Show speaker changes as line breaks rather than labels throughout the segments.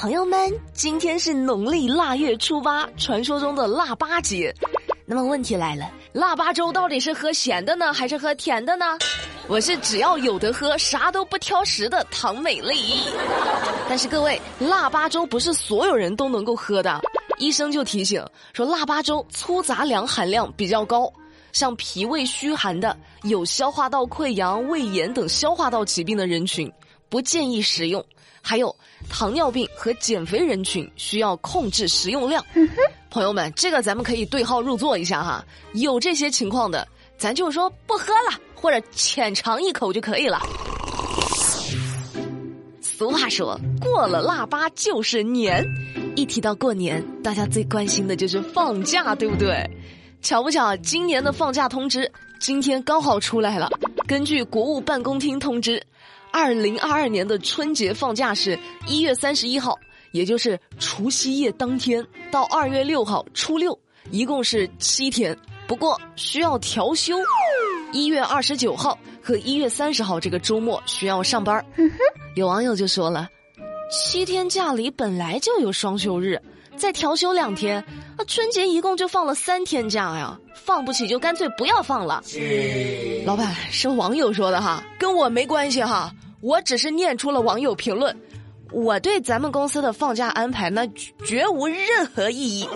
朋友们，今天是农历腊月初八，传说中的腊八节。那么问题来了，腊八粥到底是喝咸的呢，还是喝甜的呢？我是只要有得喝，啥都不挑食的唐美丽。但是各位，腊八粥不是所有人都能够喝的。医生就提醒说，腊八粥粗杂粮含量比较高，像脾胃虚寒的、有消化道溃疡、胃炎等消化道疾病的人群不建议食用。还有糖尿病和减肥人群需要控制食用量。朋友们，这个咱们可以对号入座一下哈。有这些情况的，咱就说不喝了，或者浅尝一口就可以了。俗话说，过了腊八就是年。一提到过年，大家最关心的就是放假，对不对？巧不巧，今年的放假通知今天刚好出来了。根据国务办公厅通知。二零二二年的春节放假是一月三十一号，也就是除夕夜当天到二月六号初六，一共是七天。不过需要调休，一月二十九号和一月三十号这个周末需要上班。有网友就说了，七天假里本来就有双休日，再调休两天，那春节一共就放了三天假呀，放不起就干脆不要放了。老板是网友说的哈，跟我没关系哈。我只是念出了网友评论，我对咱们公司的放假安排那绝无任何异议。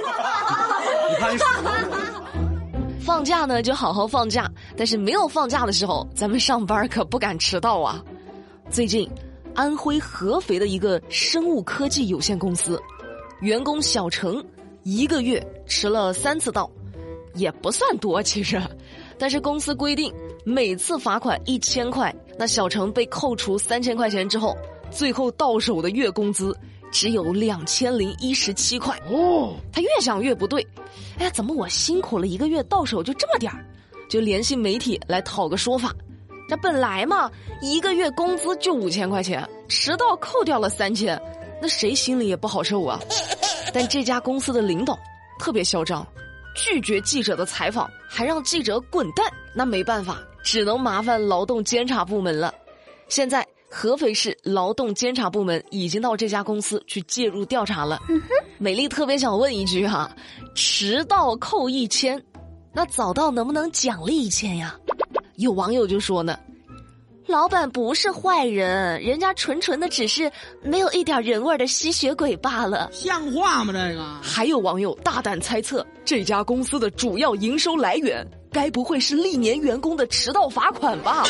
放假呢就好好放假，但是没有放假的时候，咱们上班可不敢迟到啊。最近，安徽合肥的一个生物科技有限公司，员工小程一个月迟了三次到，也不算多其实。但是公司规定，每次罚款一千块。那小程被扣除三千块钱之后，最后到手的月工资只有两千零一十七块。哦，他越想越不对，哎呀，怎么我辛苦了一个月，到手就这么点儿？就联系媒体来讨个说法。这本来嘛，一个月工资就五千块钱，迟到扣掉了三千，那谁心里也不好受啊。但这家公司的领导特别嚣张。拒绝记者的采访，还让记者滚蛋，那没办法，只能麻烦劳动监察部门了。现在合肥市劳动监察部门已经到这家公司去介入调查了。美丽特别想问一句哈，迟到扣一千，那早到能不能奖励一千呀？有网友就说呢。老板不是坏人，人家纯纯的只是没有一点人味的吸血鬼罢了。
像话吗？这个
还有网友大胆猜测，这家公司的主要营收来源，该不会是历年员工的迟到罚款吧？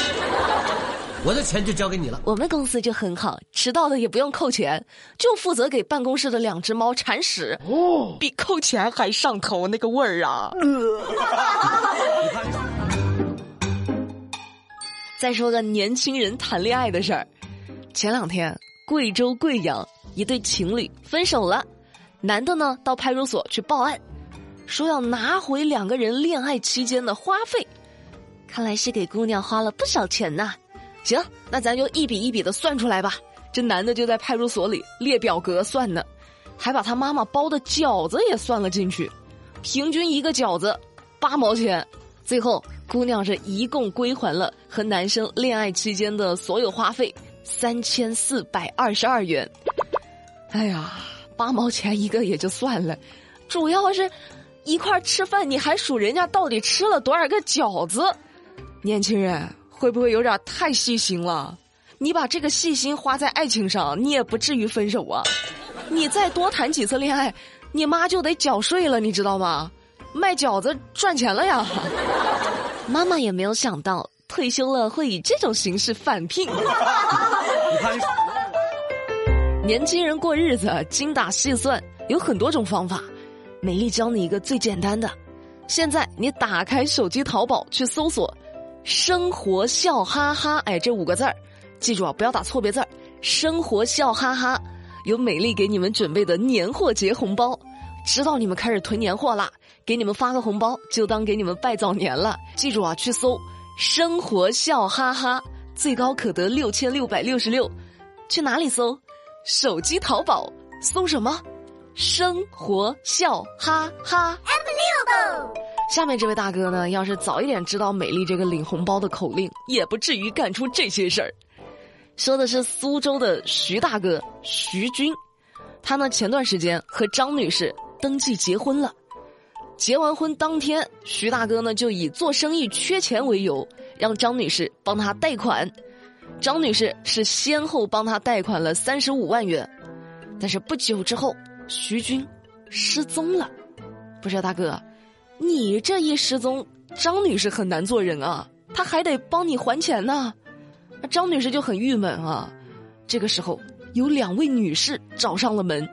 我的钱就交给你了。
我们公司就很好，迟到的也不用扣钱，就负责给办公室的两只猫铲屎。哦，比扣钱还上头那个味儿啊！再说个年轻人谈恋爱的事儿，前两天贵州贵阳一对情侣分手了，男的呢到派出所去报案，说要拿回两个人恋爱期间的花费，看来是给姑娘花了不少钱呐。行，那咱就一笔一笔的算出来吧。这男的就在派出所里列表格算呢，还把他妈妈包的饺子也算了进去，平均一个饺子八毛钱，最后。姑娘是一共归还了和男生恋爱期间的所有花费三千四百二十二元。哎呀，八毛钱一个也就算了，主要是一块吃饭你还数人家到底吃了多少个饺子，年轻人会不会有点太细心了？你把这个细心花在爱情上，你也不至于分手啊！你再多谈几次恋爱，你妈就得缴税了，你知道吗？卖饺子赚钱了呀！妈妈也没有想到退休了会以这种形式返聘。年轻人过日子精打细算，有很多种方法。美丽教你一个最简单的。现在你打开手机淘宝去搜索“生活笑哈哈”，哎，这五个字儿，记住啊，不要打错别字儿。生活笑哈哈，有美丽给你们准备的年货节红包。知道你们开始囤年货啦。给你们发个红包，就当给你们拜早年了。记住啊，去搜“生活笑哈哈”，最高可得六千六百六十六。去哪里搜？手机淘宝搜什么？“生活笑哈哈”。Unbelievable！下面这位大哥呢，要是早一点知道美丽这个领红包的口令，也不至于干出这些事儿。说的是苏州的徐大哥徐军。他呢前段时间和张女士登记结婚了。结完婚当天，徐大哥呢就以做生意缺钱为由，让张女士帮他贷款。张女士是先后帮他贷款了三十五万元，但是不久之后，徐军失踪了。不是大哥，你这一失踪，张女士很难做人啊，她还得帮你还钱呢。张女士就很郁闷啊。这个时候，有两位女士找上了门，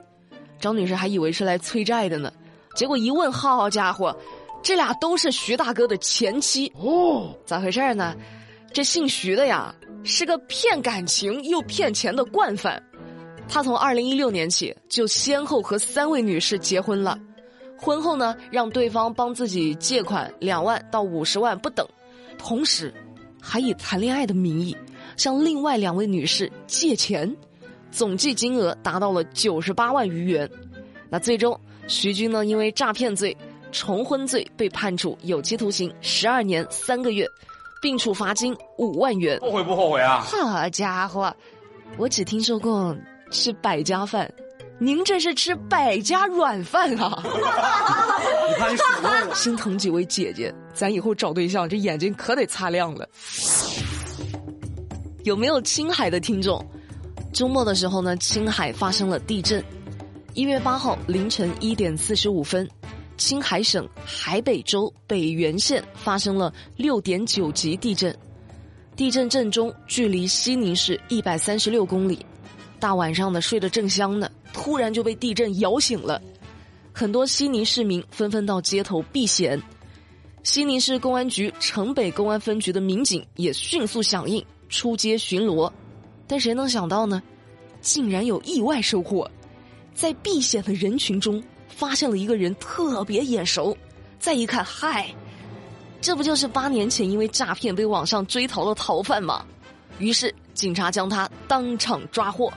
张女士还以为是来催债的呢。结果一问，好家伙，这俩都是徐大哥的前妻哦。咋回事呢？这姓徐的呀，是个骗感情又骗钱的惯犯。他从二零一六年起就先后和三位女士结婚了，婚后呢，让对方帮自己借款两万到五十万不等，同时还以谈恋爱的名义向另外两位女士借钱，总计金额达到了九十八万余元。那最终。徐军呢，因为诈骗罪、重婚罪被判处有期徒刑十二年三个月，并处罚金五万元。
后悔不后悔啊？
好家伙，我只听说过吃百家饭，您这是吃百家软饭啊！
你看你数
心疼几位姐姐，咱以后找对象这眼睛可得擦亮了。有没有青海的听众？周末的时候呢，青海发生了地震。一月八号凌晨一点四十五分，青海省海北州北原县发生了六点九级地震，地震震中距离西宁市一百三十六公里。大晚上的睡得正香呢，突然就被地震摇醒了，很多西宁市民纷纷到街头避险。西宁市公安局城北公安分局的民警也迅速响应出街巡逻，但谁能想到呢？竟然有意外收获。在避险的人群中，发现了一个人特别眼熟，再一看，嗨，这不就是八年前因为诈骗被网上追逃的逃犯吗？于是警察将他当场抓获，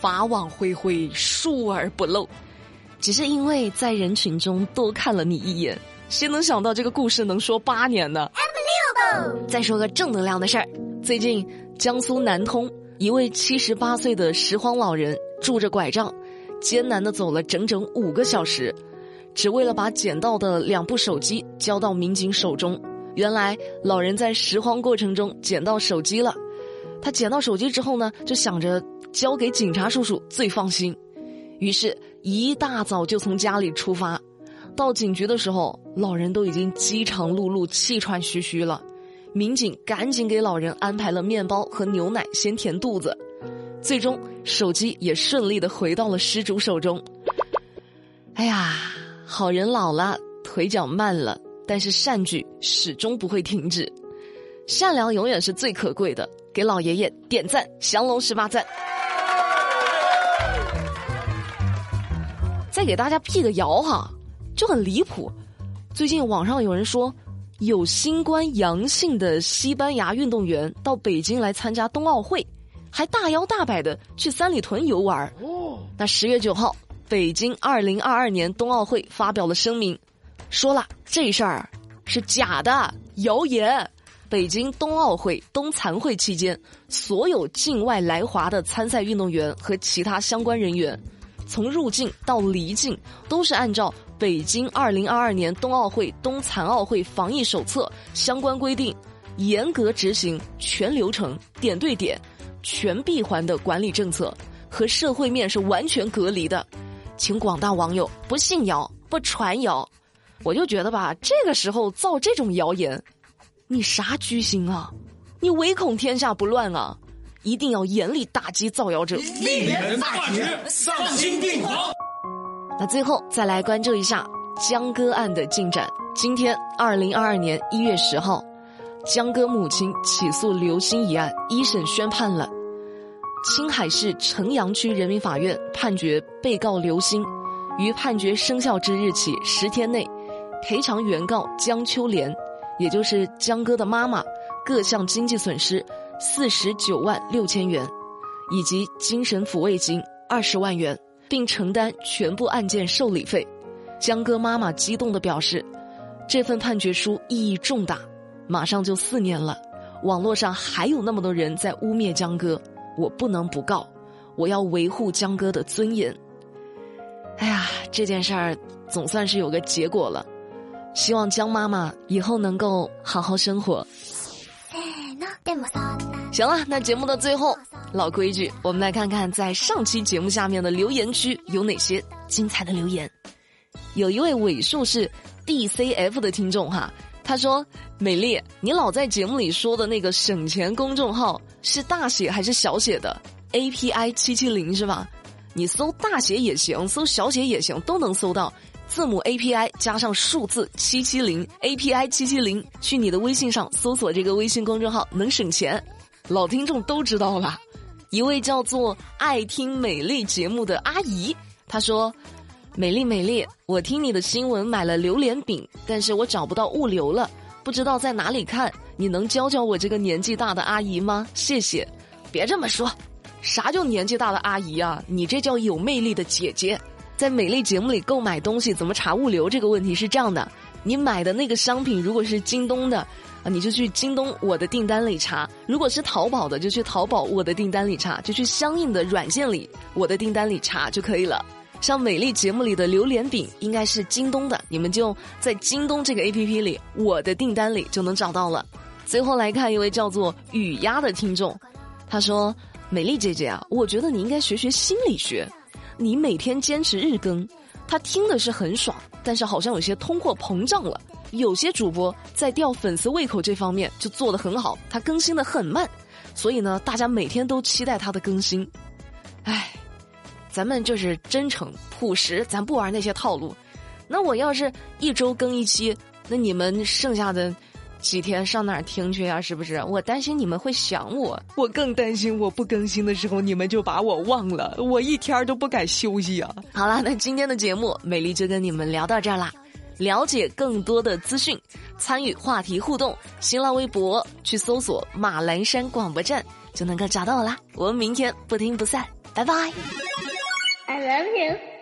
法网恢恢，疏而不漏。只是因为在人群中多看了你一眼，谁能想到这个故事能说八年呢？再说个正能量的事儿，最近江苏南通一位七十八岁的拾荒老人拄着拐杖。艰难的走了整整五个小时，只为了把捡到的两部手机交到民警手中。原来老人在拾荒过程中捡到手机了，他捡到手机之后呢，就想着交给警察叔叔最放心，于是一大早就从家里出发。到警局的时候，老人都已经饥肠辘辘、气喘吁吁了。民警赶紧给老人安排了面包和牛奶，先填肚子。最终，手机也顺利的回到了失主手中。哎呀，好人老了，腿脚慢了，但是善举始终不会停止，善良永远是最可贵的。给老爷爷点赞，降龙十八赞。再给大家辟个谣哈，就很离谱。最近网上有人说，有新冠阳性的西班牙运动员到北京来参加冬奥会。还大摇大摆的去三里屯游玩哦。那十月九号，北京二零二二年冬奥会发表了声明，说了这事儿是假的谣言。北京冬奥会冬残会期间，所有境外来华的参赛运动员和其他相关人员，从入境到离境，都是按照北京二零二二年冬奥会冬残奥会防疫手册相关规定，严格执行全流程点对点。全闭环的管理政策和社会面是完全隔离的，请广大网友不信谣不传谣。我就觉得吧，这个时候造这种谣言，你啥居心啊？你唯恐天下不乱啊！一定要严厉打击造谣者，
令人发指，丧心病狂。
那最后再来关注一下江歌案的进展。今天，二零二二年一月十号。江歌母亲起诉刘鑫一案一审宣判了，青海市城阳区人民法院判决被告刘鑫于判决生效之日起十天内赔偿原告江秋莲，也就是江歌的妈妈各项经济损失四十九万六千元，以及精神抚慰金二十万元，并承担全部案件受理费。江歌妈妈激动地表示，这份判决书意义重大。马上就四年了，网络上还有那么多人在污蔑江哥，我不能不告，我要维护江哥的尊严。哎呀，这件事儿总算是有个结果了，希望江妈妈以后能够好好生活。行了，那节目的最后，老规矩，我们来看看在上期节目下面的留言区有哪些精彩的留言。有一位尾数是 DCF 的听众哈，他说：“美丽，你老在节目里说的那个省钱公众号是大写还是小写的？API 七七零是吧？你搜大写也行，搜小写也行，都能搜到。字母 API 加上数字七七零，API 七七零，去你的微信上搜索这个微信公众号能省钱。老听众都知道了。一位叫做爱听美丽节目的阿姨，她说。”美丽美丽，我听你的新闻买了榴莲饼，但是我找不到物流了，不知道在哪里看，你能教教我这个年纪大的阿姨吗？谢谢。别这么说，啥叫年纪大的阿姨啊？你这叫有魅力的姐姐。在美丽节目里购买东西怎么查物流？这个问题是这样的：你买的那个商品如果是京东的，啊，你就去京东我的订单里查；如果是淘宝的，就去淘宝我的订单里查，就去相应的软件里我的订单里查就可以了。像美丽节目里的榴莲饼应该是京东的，你们就在京东这个 A P P 里，我的订单里就能找到了。最后来看一位叫做雨丫的听众，他说：“美丽姐姐啊，我觉得你应该学学心理学，你每天坚持日更，他听的是很爽，但是好像有些通货膨胀了。有些主播在吊粉丝胃口这方面就做得很好，他更新的很慢，所以呢，大家每天都期待他的更新。唉。”咱们就是真诚朴实，咱不玩那些套路。那我要是一周更一期，那你们剩下的几天上哪儿听去呀？是不是？我担心你们会想我，我更担心我不更新的时候你们就把我忘了，我一天都不敢休息啊！好了，那今天的节目美丽就跟你们聊到这儿啦。了解更多的资讯，参与话题互动，新浪微博去搜索马栏山广播站就能够找到我啦。我们明天不听不散，拜拜。
I love you.